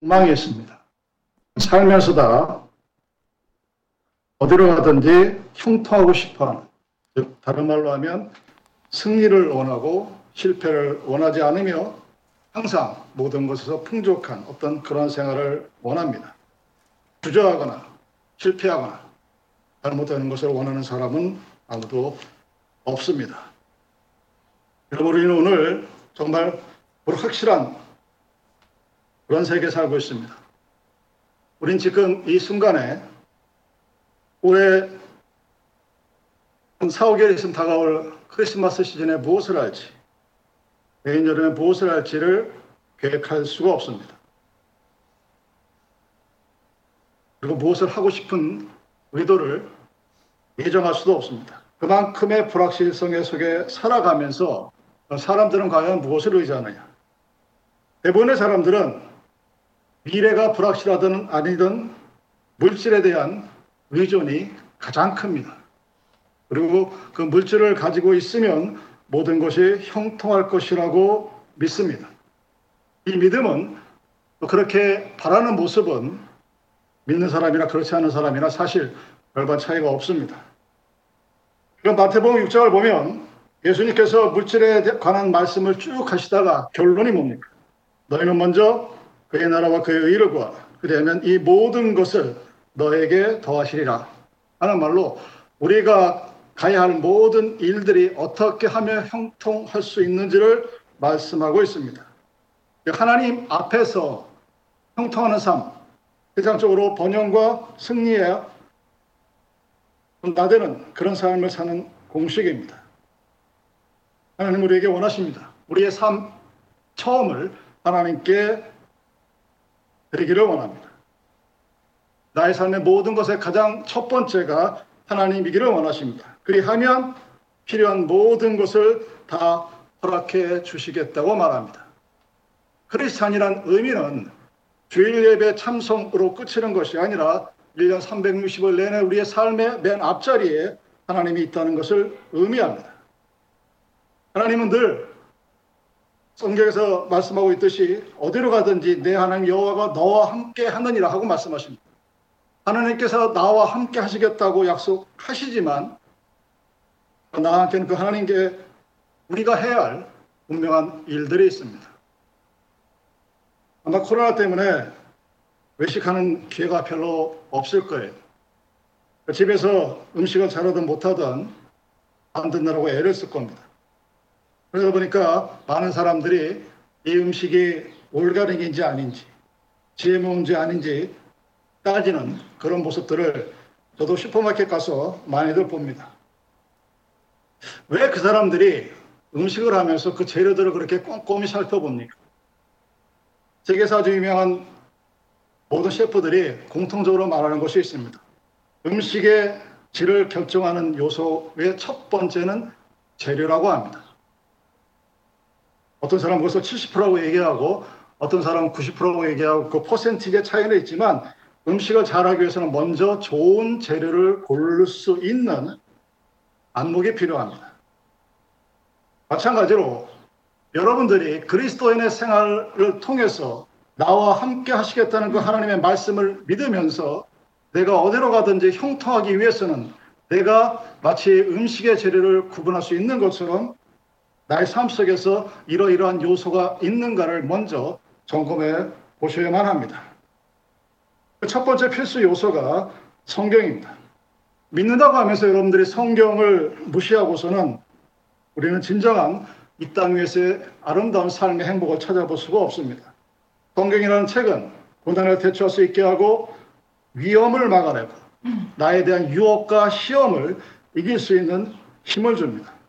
망했습니다. 살면서 다 어디로 가든지 형통하고 싶어하는, 즉 다른 말로 하면 승리를 원하고 실패를 원하지 않으며 항상 모든 것에서 풍족한 어떤 그런 생활을 원합니다. 주저하거나 실패하거나 잘못되는 것을 원하는 사람은 아무도 없습니다. 여러분, 우리는 오늘 정말 확실한 그런 세계에 살고 있습니다. 우린 지금 이 순간에 올해 한 4, 5개월 있으면 다가올 크리스마스 시즌에 무엇을 할지, 내년 여름에 무엇을 할지를 계획할 수가 없습니다. 그리고 무엇을 하고 싶은 의도를 예정할 수도 없습니다. 그만큼의 불확실성의 속에 살아가면서 사람들은 과연 무엇을 의지하느냐? 대부분의 사람들은 미래가 불확실하든 아니든 물질에 대한 의존이 가장 큽니다. 그리고 그 물질을 가지고 있으면 모든 것이 형통할 것이라고 믿습니다. 이 믿음은 그렇게 바라는 모습은 믿는 사람이나 그렇지 않은 사람이나 사실 별반 차이가 없습니다. 그럼 마태복음 6장을 보면 예수님께서 물질에 관한 말씀을 쭉 하시다가 결론이 뭡니까? 너희는 먼저 그의 나라와 그의 의를 구하라. 그러면 이 모든 것을 너에게 더하시리라. 하는 말로 우리가 가야 할 모든 일들이 어떻게 하면 형통할 수 있는지를 말씀하고 있습니다. 하나님 앞에서 형통하는 삶, 세상적으로 번영과 승리에 나되는 그런 삶을 사는 공식입니다. 하나님 우리에게 원하십니다. 우리의 삶 처음을 하나님께 드리기를 원합니다. 나의 삶의 모든 것의 가장 첫 번째가 하나님이기를 원하십니다. 그리하면 필요한 모든 것을 다 허락해 주시겠다고 말합니다. 크리스찬이란 의미는 주일 예배 참석으로 끝이는 것이 아니라 1년 360일 내내 우리의 삶의 맨 앞자리에 하나님이 있다는 것을 의미합니다. 하나님은 늘 성경에서 말씀하고 있듯이 어디로 가든지 내 하나님 여호와가 너와 함께 하느니라 하고 말씀하십니다. 하나님께서 나와 함께 하시겠다고 약속하시지만 함께는 그 하나님께 우리가 해야 할 분명한 일들이 있습니다. 아마 코로나 때문에 외식하는 기회가 별로 없을 거예요. 집에서 음식을 잘하든 못하든 안 듣느라고 애를 쓸 겁니다. 그러다 보니까 많은 사람들이 이 음식이 올가닉인지 아닌지, GMO인지 아닌지 따지는 그런 모습들을 저도 슈퍼마켓 가서 많이들 봅니다. 왜 그 사람들이 음식을 하면서 그 재료들을 그렇게 꼼꼼히 살펴봅니까? 세계에서 아주 유명한 모든 셰프들이 공통적으로 말하는 것이 있습니다. 음식의 질을 결정하는 요소의 첫 번째는 재료라고 합니다. 어떤 사람은 벌써 70%라고 얘기하고 어떤 사람은 90%라고 얘기하고 그 퍼센티지의 차이는 있지만 음식을 잘하기 위해서는 먼저 좋은 재료를 고를 수 있는 안목이 필요합니다. 마찬가지로 여러분들이 그리스도인의 생활을 통해서 나와 함께 하시겠다는 그 하나님의 말씀을 믿으면서 내가 어디로 가든지 형통하기 위해서는 내가 마치 음식의 재료를 구분할 수 있는 것처럼 나의 삶 속에서 이러이러한 요소가 있는가를 먼저 점검해 보셔야만 합니다. 그첫 번째 필수 요소가 성경입니다. 믿는다고 하면서 여러분들이 성경을 무시하고서는 우리는 진정한 이 땅 위에서의 아름다운 삶의 행복을 찾아볼 수가 없습니다. 성경이라는 책은 고난을 대처할 수 있게 하고 위험을 막아내고 나에 대한 유혹과 시험을 이길 수 있는 힘을 줍니다.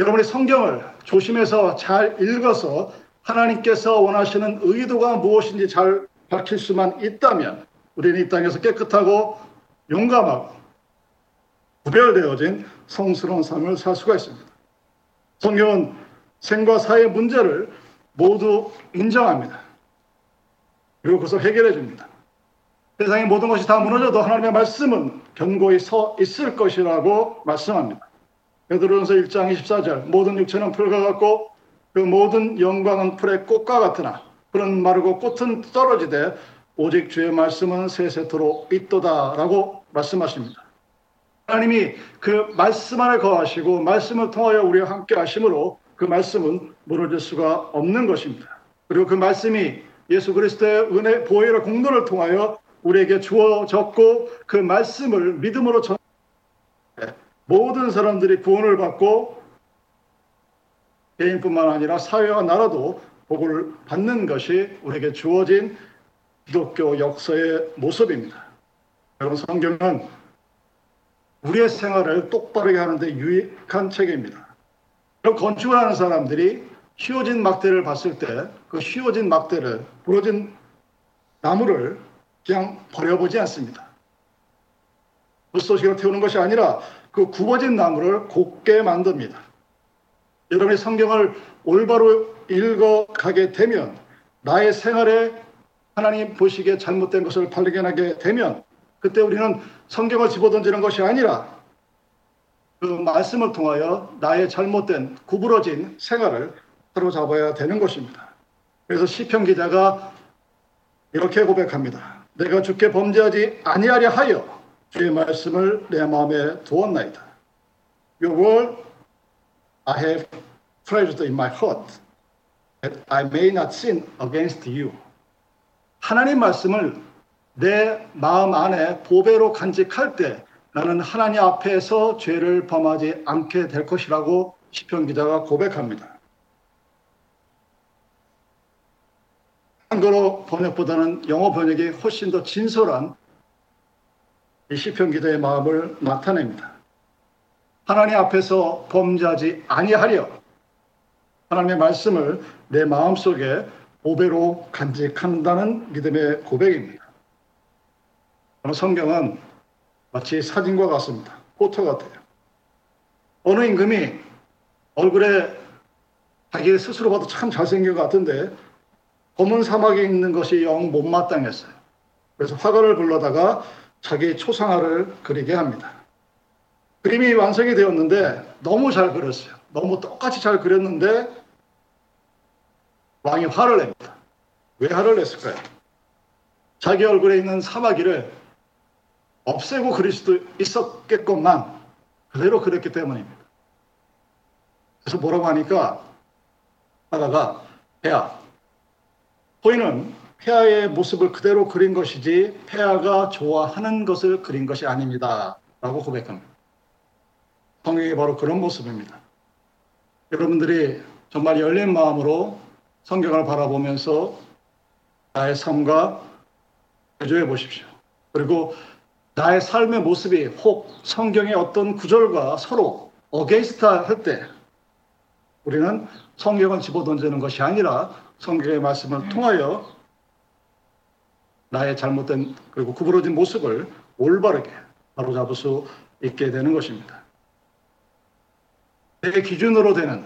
여러분이 성경을 조심해서 잘 읽어서 하나님께서 원하시는 의도가 무엇인지 잘 밝힐 수만 있다면 우리는 이 땅에서 깨끗하고 용감하고 구별되어진 성스러운 삶을 살 수가 있습니다. 성경은 생과 사의 문제를 모두 인정합니다. 그리고 그것을 해결해 줍니다. 세상의 모든 것이 다 무너져도 하나님의 말씀은 견고히 서 있을 것이라고 말씀합니다. 베드로전서 1장 24절 모든 육체는 풀과 같고 그 모든 영광은 풀의 꽃과 같으나 그런 마르고 꽃은 떨어지되 오직 주의 말씀은 세세토록 있도다라고 말씀하십니다. 하나님이 그 말씀 안에 거하시고 말씀을 통하여 우리와 함께 하심으로 그 말씀은 무너질 수가 없는 것입니다. 그리고 그 말씀이 예수 그리스도의 은혜, 보혈의 공로를 통하여 우리에게 주어졌고 그 말씀을 믿음으로 전 모든 사람들이 구원을 받고 개인뿐만 아니라 사회와 나라도 복을 받는 것이 우리에게 주어진 기독교 역사의 모습입니다. 여러분 성경은 우리의 생활을 똑바르게 하는데 유익한 책입니다. 그럼 건축을 하는 사람들이 휘어진 막대를 봤을 때 그 휘어진 막대를 부러진 나무를 그냥 버려보지 않습니다. 불쏘시개로 태우는 것이 아니라 그 굽어진 나무를 곱게 만듭니다. 여러분이 성경을 올바로 읽어가게 되면 나의 생활에 하나님 보시기에 잘못된 것을 발견하게 되면 그때 우리는 성경을 집어던지는 것이 아니라 그 말씀을 통하여 나의 잘못된 구부러진 생활을 사로잡아야 되는 것입니다. 그래서 시편 기자가 이렇게 고백합니다. 내가 주께 범죄하지 아니하려 하여 주의 말씀을 내 마음에 두었나이다. Your word I have treasured in my heart that I may not sin against you. 하나님 말씀을 내 마음 안에 보배로 간직할 때 나는 하나님 앞에서 죄를 범하지 않게 될 것이라고 시편 기자가 고백합니다. 한글어 번역보다는 영어 번역이 훨씬 더 진솔한 이 시편 기자의 마음을 나타냅니다. 하나님 앞에서 범죄하지 아니하려 하나님의 말씀을 내 마음속에 보배로 간직한다는 믿음의 고백입니다. 성경은 마치 사진과 같습니다. 포토 같아요. 어느 임금이 얼굴에 자기 스스로 봐도 참 잘생긴 것 같은데 검은 사막에 있는 것이 영 못마땅했어요. 그래서 화가를 불러다가 자기 초상화를 그리게 합니다. 그림이 완성이 되었는데 너무 잘 그렸어요. 너무 똑같이 잘 그렸는데 왕이 화를 냅니다. 왜 화를 냈을까요? 자기 얼굴에 있는 사마귀를 없애고 그릴 수도 있었겠건만 그대로 그렸기 때문입니다. 그래서 뭐라고 하니까 하다가 폐하 호인은 폐하의 모습을 그대로 그린 것이지 폐하가 좋아하는 것을 그린 것이 아닙니다. 라고 고백합니다. 성경이 바로 그런 모습입니다. 여러분들이 정말 열린 마음으로 성경을 바라보면서 나의 삶과 대조해 보십시오. 그리고 나의 삶의 모습이 혹 성경의 어떤 구절과 서로 어게이스타 할 때 우리는 성경을 집어던지는 것이 아니라 성경의 말씀을 통하여 나의 잘못된 그리고 구부러진 모습을 올바르게 바로잡을 수 있게 되는 것입니다. 내 기준으로 되는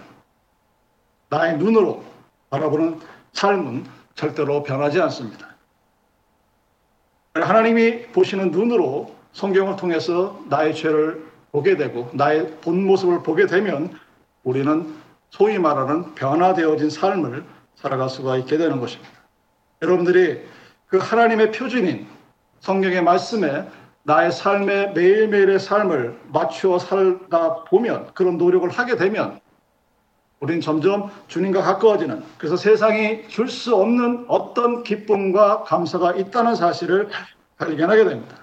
나의 눈으로 바라보는 삶은 절대로 변하지 않습니다. 하나님이 보시는 눈으로 성경을 통해서 나의 죄를 보게 되고 나의 본 모습을 보게 되면 우리는 소위 말하는 변화되어진 삶을 살아갈 수가 있게 되는 것입니다. 여러분들이 그 하나님의 표준인 성경의 말씀에 나의 삶의 매일매일의 삶을 맞추어 살다 보면 그런 노력을 하게 되면 우리는 점점 주님과 가까워지는 그래서 세상이 줄 수 없는 어떤 기쁨과 감사가 있다는 사실을 발견하게 됩니다.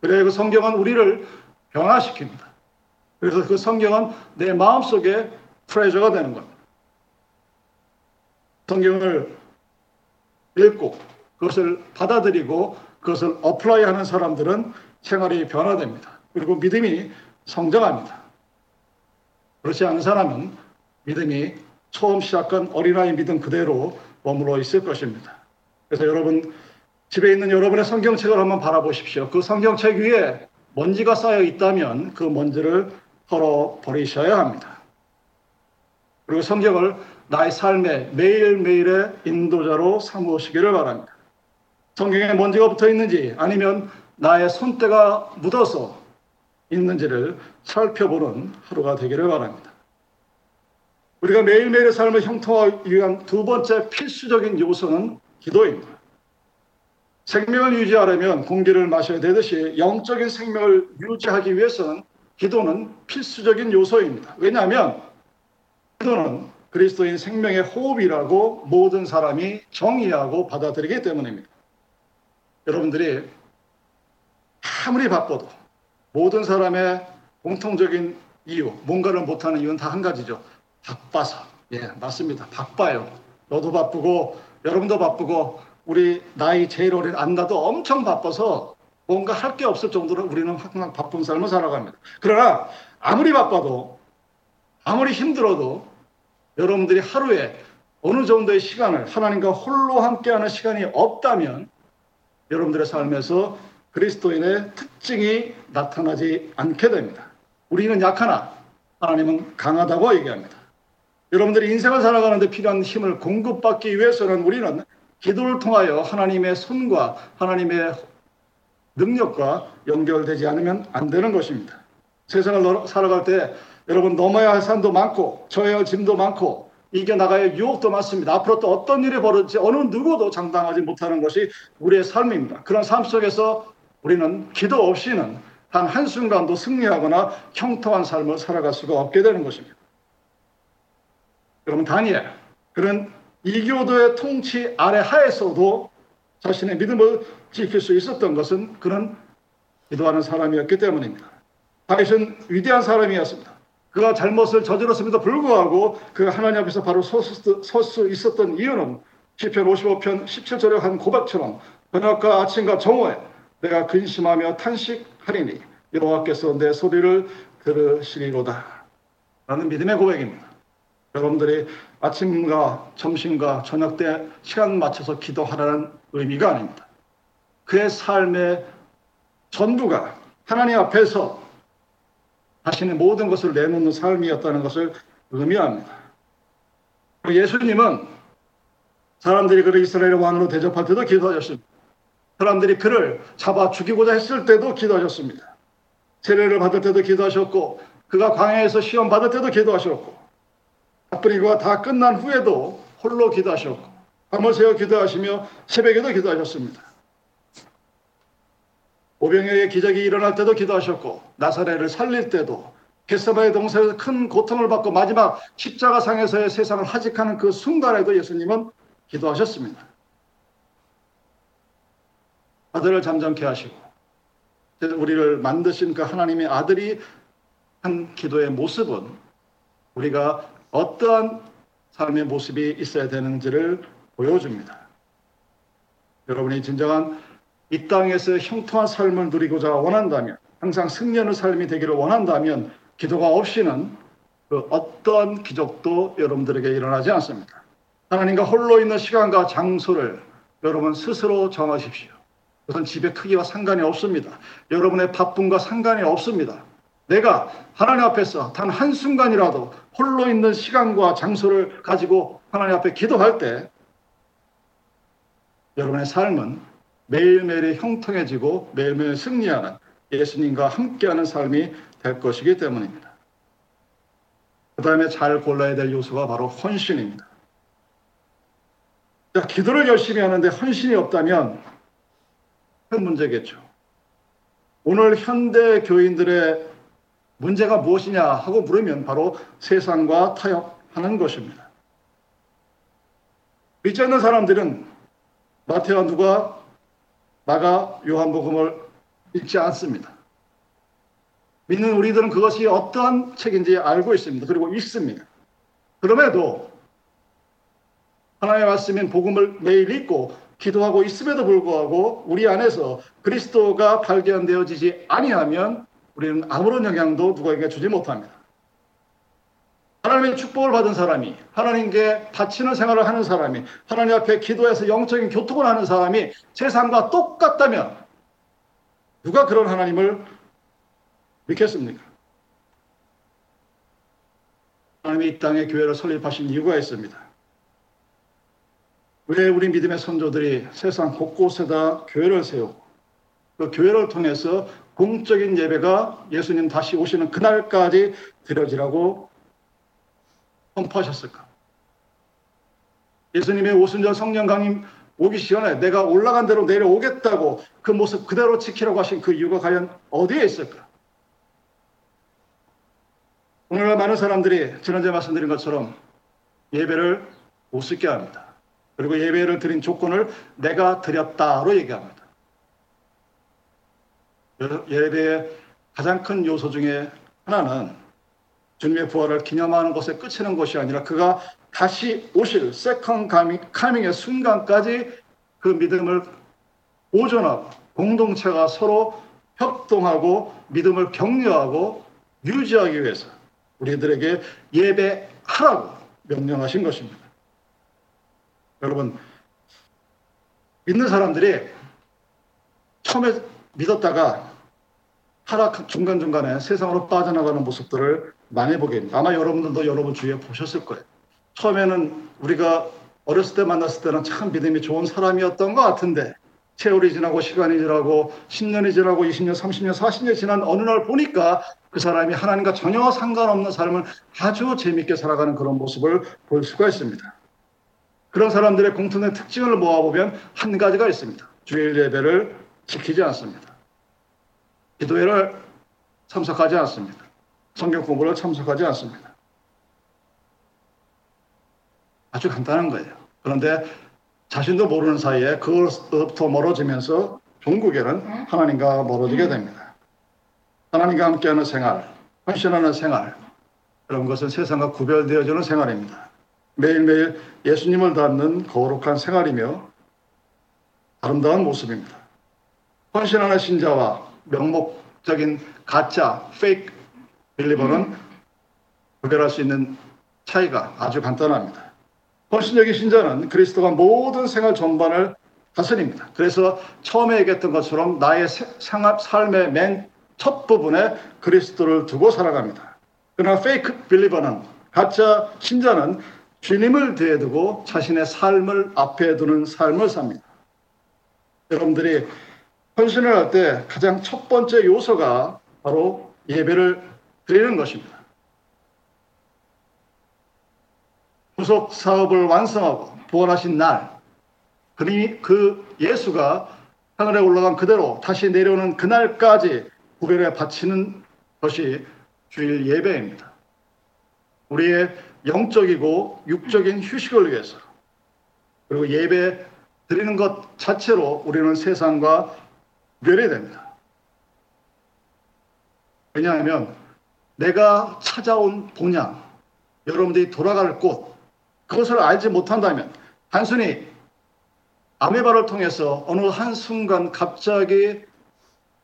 그래 그 성경은 우리를 변화시킵니다. 그래서 그 성경은 내 마음속에 트레저가 되는 겁니다. 성경을 읽고 그것을 받아들이고 그것을 어플라이하는 사람들은 생활이 변화됩니다. 그리고 믿음이 성장합니다. 그렇지 않은 사람은 믿음이 처음 시작한 어린아이 믿음 그대로 머물러 있을 것입니다. 그래서 여러분 집에 있는 여러분의 성경책을 한번 바라보십시오. 그 성경책 위에 먼지가 쌓여 있다면 그 먼지를 털어 버리셔야 합니다. 그리고 성경을 나의 삶의 매일매일의 인도자로 삼으시기를 바랍니다. 성경에 먼지가 붙어 있는지 아니면 나의 손때가 묻어서 있는지를 살펴보는 하루가 되기를 바랍니다. 우리가 매일매일의 삶을 형통하기 위한 두 번째 필수적인 요소는 기도입니다. 생명을 유지하려면 공기를 마셔야 되듯이 영적인 생명을 유지하기 위해서는 기도는 필수적인 요소입니다. 왜냐하면 기도는 그리스도인 생명의 호흡이라고 모든 사람이 정의하고 받아들이기 때문입니다. 여러분들이 아무리 바빠도 모든 사람의 공통적인 이유, 뭔가를 못하는 이유는 다 한 가지죠. 바빠서. 예, 맞습니다. 바빠요. 너도 바쁘고, 여러분도 바쁘고, 우리 나이 제일 어린 안나도 엄청 바빠서 뭔가 할 게 없을 정도로 우리는 항상 바쁜 삶을 살아갑니다. 그러나 아무리 바빠도, 아무리 힘들어도 여러분들이 하루에 어느 정도의 시간을 하나님과 홀로 함께하는 시간이 없다면 여러분들의 삶에서 그리스도인의 특징이 나타나지 않게 됩니다. 우리는 약하나 하나님은 강하다고 얘기합니다. 여러분들이 인생을 살아가는데 필요한 힘을 공급받기 위해서는 우리는 기도를 통하여 하나님의 손과 하나님의 능력과 연결되지 않으면 안 되는 것입니다. 세상을 살아갈 때 여러분 넘어야 할 산도 많고 져야 할 짐도 많고 이겨나가야 유혹도 많습니다. 앞으로 또 어떤 일이 벌어질지 어느 누구도 장담하지 못하는 것이 우리의 삶입니다. 그런 삶 속에서 우리는 기도 없이는 단 한순간도 승리하거나 형통한 삶을 살아갈 수가 없게 되는 것입니다. 여러분, 다니엘, 그런 이교도의 통치 아래 하에서도 자신의 믿음을 지킬 수 있었던 것은 그런 기도하는 사람이었기 때문입니다. 다윗은 위대한 사람이었습니다. 그가 잘못을 저질렀음에도 불구하고 그가 하나님 앞에서 바로 설 수 있었던 이유는 시편 55편 17절에 한 고백처럼 저녁과 아침과 정오에 내가 근심하며 탄식하리니 여호와께서 내 소리를 들으시리로다. 라는 믿음의 고백입니다. 여러분들이 아침과 점심과 저녁 때 시간 맞춰서 기도하라는 의미가 아닙니다. 그의 삶의 전부가 하나님 앞에서 자신의 모든 것을 내놓는 삶이었다는 것을 의미합니다. 예수님은 사람들이 그를 이스라엘 왕으로 대접할 때도 기도하셨습니다. 사람들이 그를 잡아 죽이고자 했을 때도 기도하셨습니다. 세례를 받을 때도 기도하셨고 그가 광야에서 시험 받을 때도 기도하셨고 바쁘리고가 다 끝난 후에도 홀로 기도하셨고 밤을 새워 기도하시며 새벽에도 기도하셨습니다. 오병이어의 기적이 일어날 때도 기도하셨고 나사렛을 살릴 때도 겟세바의 동산에서 큰 고통을 받고 마지막 십자가상에서의 세상을 하직하는 그 순간에도 예수님은 기도하셨습니다. 아들을 잠잠케 하시고 우리를 만드신 그 하나님의 아들이 한 기도의 모습은 우리가 어떠한 삶의 모습이 있어야 되는지를 보여줍니다. 여러분이 진정한 이 땅에서 형통한 삶을 누리고자 원한다면, 항상 승리하는 삶이 되기를 원한다면, 기도가 없이는 그 어떤 기적도 여러분들에게 일어나지 않습니다. 하나님과 홀로 있는 시간과 장소를 여러분 스스로 정하십시오. 그것은 집의 크기와 상관이 없습니다. 여러분의 바쁨과 상관이 없습니다. 내가 하나님 앞에서 단 한순간이라도 홀로 있는 시간과 장소를 가지고 하나님 앞에 기도할 때 여러분의 삶은 매일매일 형통해지고 매일매일 승리하는 예수님과 함께하는 삶이 될 것이기 때문입니다. 그 다음에 잘 골라야 될 요소가 바로 헌신입니다. 기도를 열심히 하는데 헌신이 없다면 큰 문제겠죠. 오늘 현대 교인들의 문제가 무엇이냐 하고 물으면 바로 세상과 타협하는 것입니다. 믿지 않는 사람들은 마태와 누가 마가 요한복음을 읽지 않습니다. 믿는 우리들은 그것이 어떠한 책인지 알고 있습니다. 그리고 읽습니다. 그럼에도 하나님의 말씀인 복음을 매일 읽고 기도하고 있음에도 불구하고 우리 안에서 그리스도가 발견되어지지 아니하면 우리는 아무런 영향도 누구에게 주지 못합니다. 하나님의 축복을 받은 사람이, 하나님께 바치는 생활을 하는 사람이, 하나님 앞에 기도해서 영적인 교통을 하는 사람이 세상과 똑같다면 누가 그런 하나님을 믿겠습니까? 하나님이 이 땅에 교회를 설립하신 이유가 있습니다. 왜 우리 믿음의 선조들이 세상 곳곳에다 교회를 세우고 그 교회를 통해서 공적인 예배가 예수님 다시 오시는 그날까지 드려지라고 선포하셨을까? 예수님의 오순절 성령 강림 오기 전에 내가 올라간 대로 내려오겠다고 그 모습 그대로 지키라고 하신 그 이유가 과연 어디에 있을까? 오늘날 많은 사람들이 지난주에 말씀드린 것처럼 예배를 우습게 합니다. 그리고 예배를 드린 조건을 내가 드렸다로 얘기합니다. 예배의 가장 큰 요소 중에 하나는 주님의 부활을 기념하는 것에 끝이는 것이 아니라 그가 다시 오실 second coming의 순간까지 그 믿음을 보존하고 공동체가 서로 협동하고 믿음을 격려하고 유지하기 위해서 우리들에게 예배하라고 명령하신 것입니다. 여러분, 믿는 사람들이 처음에 믿었다가 하락 중간중간에 세상으로 빠져나가는 모습들을 봅니다. 아마 여러분들도 여러분 주위에 보셨을 거예요. 처음에는 우리가 어렸을 때 만났을 때는 참 믿음이 좋은 사람이었던 것 같은데 세월이 지나고 시간이 지나고 10년이 지나고 20년, 30년, 40년이 지난 어느 날 보니까 그 사람이 하나님과 전혀 상관없는 삶을 아주 재밌게 살아가는 그런 모습을 볼 수가 있습니다. 그런 사람들의 공통된 특징을 모아보면 한 가지가 있습니다. 주일 예배를 지키지 않습니다. 기도회를 참석하지 않습니다. 성경 공부를 참석하지 않습니다. 아주 간단한 거예요. 그런데 자신도 모르는 사이에 그것부터 멀어지면서 종국에는 하나님과 멀어지게 됩니다. 하나님과 함께하는 생활, 헌신하는 생활, 그런 것은 세상과 구별되어지는 생활입니다. 매일매일 예수님을 닮는 거룩한 생활이며 아름다운 모습입니다. 헌신하는 신자와 명목적인 가짜, 페이크 빌리버는 구별할 수 있는 차이가 아주 간단합니다. 헌신적인 신자는 그리스도가 모든 생활 전반을 다스립니다. 그래서 처음에 얘기했던 것처럼 나의 생활, 삶의 맨 첫 부분에 그리스도를 두고 살아갑니다. 그러나 페이크 빌리버는 가짜 신자는 주님을 뒤에 두고 자신의 삶을 앞에 두는 삶을 삽니다. 여러분들이 헌신을 할 때 가장 첫 번째 요소가 바로 예배를 드리는 것입니다. 구속 사업을 완성하고 부활하신 날, 그 예수가 하늘에 올라간 그대로 다시 내려오는 그날까지 구별해 바치는 것이 주일 예배입니다. 우리의 영적이고 육적인 휴식을 위해서 그리고 예배 드리는 것 자체로 우리는 세상과 구별해야 됩니다. 왜냐하면 내가 찾아온 본향, 여러분들이 돌아갈 곳, 그것을 알지 못한다면 단순히 아메바를 통해서 어느 한순간 갑자기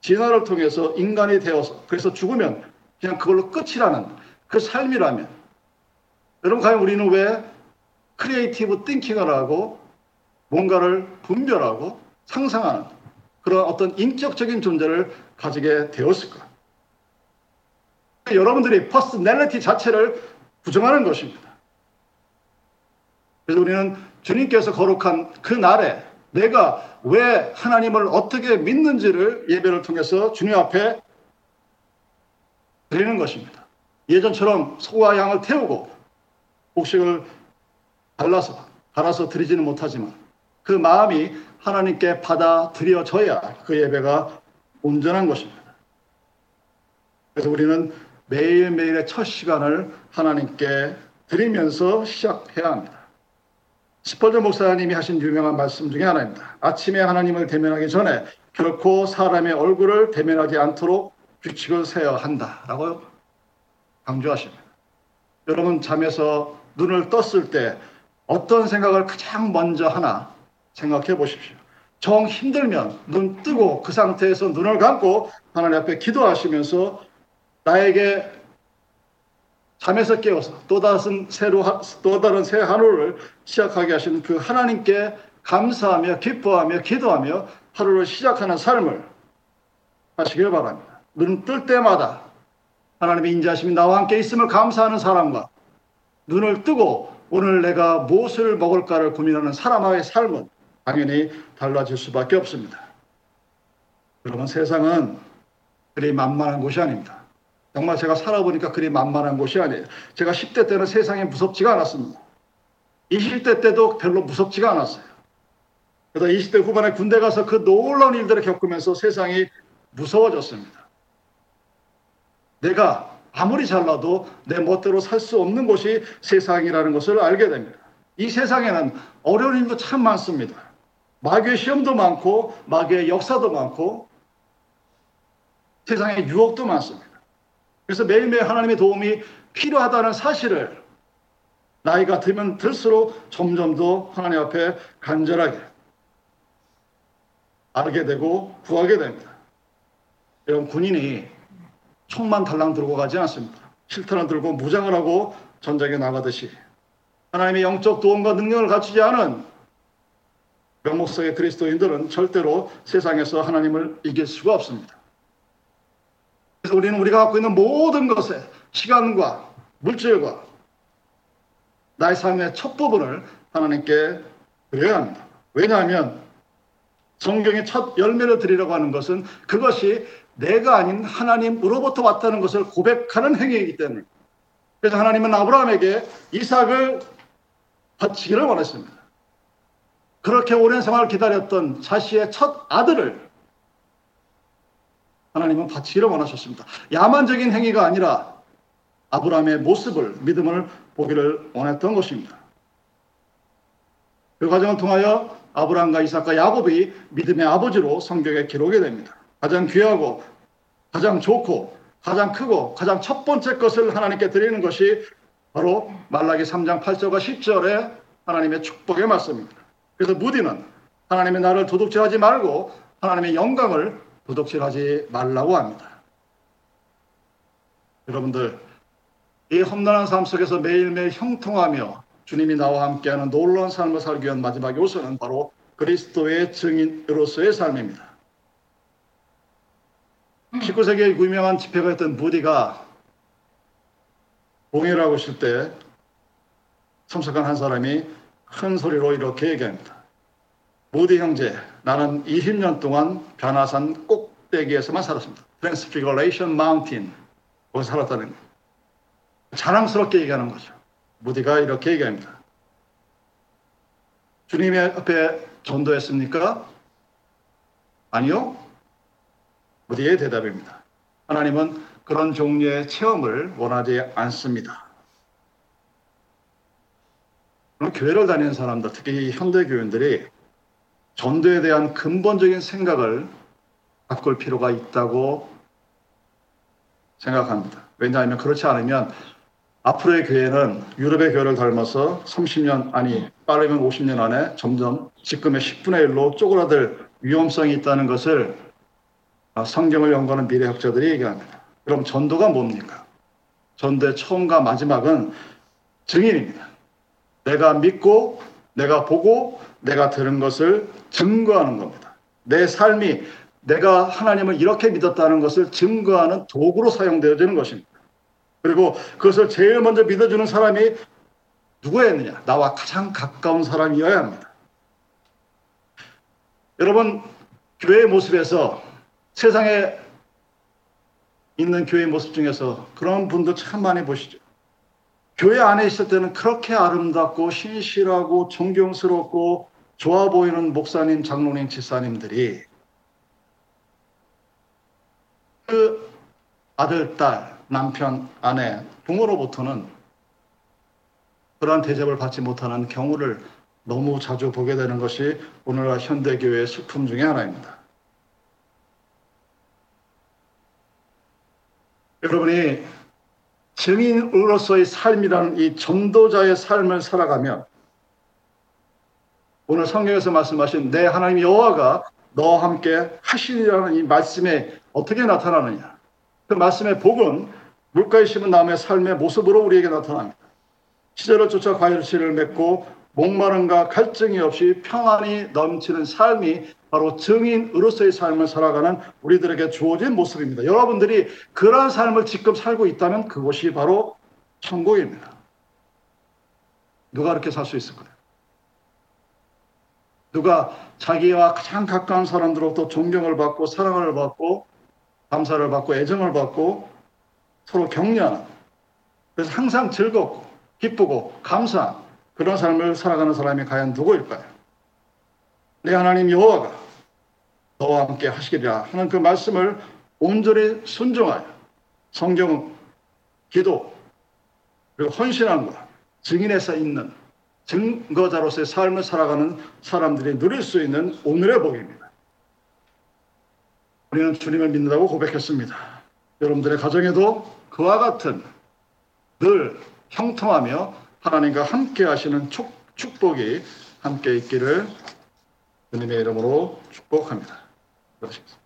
진화를 통해서 인간이 되어서 그래서 죽으면 그냥 그걸로 끝이라는 그 삶이라면 여러분 과연 우리는 왜 creative thinking을 하고 뭔가를 분별하고 상상하는 그런 어떤 인격적인 존재를 가지게 되었을까? 여러분들이 personality 자체를 부정하는 것입니다. 그래서 우리는 주님께서 거룩한 그 날에 내가 왜 하나님을 어떻게 믿는지를 예배를 통해서 주님 앞에 드리는 것입니다. 예전처럼 소와 양을 태우고 곡식을 갈라서 갈아서 드리지는 못하지만 그 마음이 하나님께 받아들여져야 그 예배가 온전한 것입니다. 그래서 우리는 매일매일의 첫 시간을 하나님께 드리면서 시작해야 합니다. 스펄전 목사님이 하신 유명한 말씀 중에 하나입니다. 아침에 하나님을 대면하기 전에 결코 사람의 얼굴을 대면하지 않도록 규칙을 세워야 한다라고 강조하십니다. 여러분 잠에서 눈을 떴을 때 어떤 생각을 가장 먼저 하나 생각해 보십시오. 정 힘들면 눈 뜨고 그 상태에서 눈을 감고 하나님 앞에 기도하시면서 나에게 잠에서 깨워서 또 다른 새로 또 다른 새 하루를 시작하게 하시는 그 하나님께 감사하며 기뻐하며 기도하며 하루를 시작하는 삶을 하시길 바랍니다. 눈 뜰 때마다 하나님의 인자심이 나와 함께 있음을 감사하는 사람과 눈을 뜨고 오늘 내가 무엇을 먹을까를 고민하는 사람의 삶은 당연히 달라질 수밖에 없습니다. 여러분 세상은 그리 만만한 곳이 아닙니다. 정말 제가 살아보니까 그리 만만한 곳이 아니에요. 제가 10대 때는 세상에 무섭지가 않았습니다. 20대 때도 별로 무섭지가 않았어요. 그러다 20대 후반에 군대 가서 그 놀라운 일들을 겪으면서 세상이 무서워졌습니다. 내가 아무리 잘나도 내 멋대로 살 수 없는 곳이 세상이라는 것을 알게 됩니다. 이 세상에는 어려운 일도 참 많습니다. 마귀의 시험도 많고 마귀의 역사도 많고 세상에 유혹도 많습니다. 그래서 매일매일 하나님의 도움이 필요하다는 사실을 나이가 들면 들수록 점점 더 하나님 앞에 간절하게 알게 되고 구하게 됩니다. 여러분 군인이 총만 달랑 들고 가지 않습니다. 실탄을 들고 무장을 하고 전쟁에 나가듯이 하나님의 영적 도움과 능력을 갖추지 않은 명목성의 그리스도인들은 절대로 세상에서 하나님을 이길 수가 없습니다. 우리는 우리가 갖고 있는 모든 것에 시간과 물질과 나의 삶의 첫 부분을 하나님께 드려야 합니다. 왜냐하면 성경의 첫 열매를 드리려고 하는 것은 그것이 내가 아닌 하나님으로부터 왔다는 것을 고백하는 행위이기 때문에 그래서 하나님은 아브라함에게 이삭을 바치기를 원했습니다. 그렇게 오랜 생활을 기다렸던 자신의 첫 아들을 하나님은 바치기를 원하셨습니다. 야만적인 행위가 아니라 아브라함의 모습을 믿음을 보기를 원했던 것입니다. 그 과정을 통하여 아브라함과 이삭과 야곱이 믿음의 아버지로 성경에 기록이 됩니다. 가장 귀하고 가장 좋고 가장 크고 가장 첫 번째 것을 하나님께 드리는 것이 바로 말라기 3장 8절과 10절의 하나님의 축복의 말씀입니다. 그래서 무디는 하나님의 나를 도둑질하지 말고 하나님의 영광을 도둑질하지 말라고 합니다. 여러분들 이 험난한 삶 속에서 매일매일 형통하며 주님이 나와 함께하는 놀라운 삶을 살기 위한 마지막 요소는 바로 그리스도의 증인으로서의 삶입니다. 19세기에 유명한 집회가 있던 무디가 공회를 하고 있을 때 참석한 한 사람이 큰 소리로 이렇게 얘기합니다. 무디 형제, 나는 20년 동안 변화산 꼭대기에서만 살았습니다. Transfiguration Mountain. 거기 살았다는 거예요. 자랑스럽게 얘기하는 거죠. 무디가 이렇게 얘기합니다. 주님의 앞에 전도했습니까? 아니요. 무디의 대답입니다. 하나님은 그런 종류의 체험을 원하지 않습니다. 교회를 다니는 사람들, 특히 현대 교인들이 전도에 대한 근본적인 생각을 바꿀 필요가 있다고 생각합니다. 왜냐하면 그렇지 않으면 앞으로의 교회는 유럽의 교회를 닮아서 30년 아니 빠르면 50년 안에 점점 지금의 10분의 1로 쪼그라들 위험성이 있다는 것을 성경을 연구하는 미래학자들이 얘기합니다. 그럼 전도가 뭡니까? 전도의 처음과 마지막은 증인입니다. 내가 믿고 내가 보고 내가 들은 것을 증거하는 겁니다. 내 삶이 내가 하나님을 이렇게 믿었다는 것을 증거하는 도구로 사용되어지는 것입니다. 그리고 그것을 제일 먼저 믿어주는 사람이 누구였느냐? 나와 가장 가까운 사람이어야 합니다. 여러분, 교회의 모습에서 세상에 있는 교회의 모습 중에서 그런 분들 참 많이 보시죠. 교회 안에 있을 때는 그렇게 아름답고 신실하고 존경스럽고 좋아 보이는 목사님, 장로님, 집사님들이 그 아들, 딸, 남편, 아내, 부모로부터는 그러한 대접을 받지 못하는 경우를 너무 자주 보게 되는 것이 오늘날 현대교회의 슬픔 중의 하나입니다. 여러분이 증인으로서의 삶이라는 이 전도자의 삶을 살아가면 오늘 성경에서 말씀하신 내 하나님 여호와가 너와 함께 하시리라는 이 말씀에 어떻게 나타나느냐? 그 말씀의 복은 물가에 심은 나무의 삶의 모습으로 우리에게 나타납니다. 시절을 쫓아 과일씨를 맺고 목마름과 갈증이 없이 평안이 넘치는 삶이 바로 증인으로서의 삶을 살아가는 우리들에게 주어진 모습입니다. 여러분들이 그러한 삶을 지금 살고 있다면 그것이 바로 천국입니다. 누가 그렇게 살 수 있을까요? 누가 자기와 가장 가까운 사람들로부터 존경을 받고 사랑을 받고 감사를 받고 애정을 받고 서로 격려하는 그래서 항상 즐겁고 기쁘고 감사한 그런 삶을 살아가는 사람이 과연 누구일까요? 내 하나님 여호와가 너와 함께 하시리라 하는 그 말씀을 온전히 순종하여 성경 기도 그리고 헌신함과 증인에서 있는 증거자로서의 삶을 살아가는 사람들이 누릴 수 있는 오늘의 복입니다. 우리는 주님을 믿는다고 고백했습니다. 여러분들의 가정에도 그와 같은 늘 형통하며 하나님과 함께 하시는 축, 축복이 함께 있기를 주님의 이름으로 축복합니다. Görüşürüz.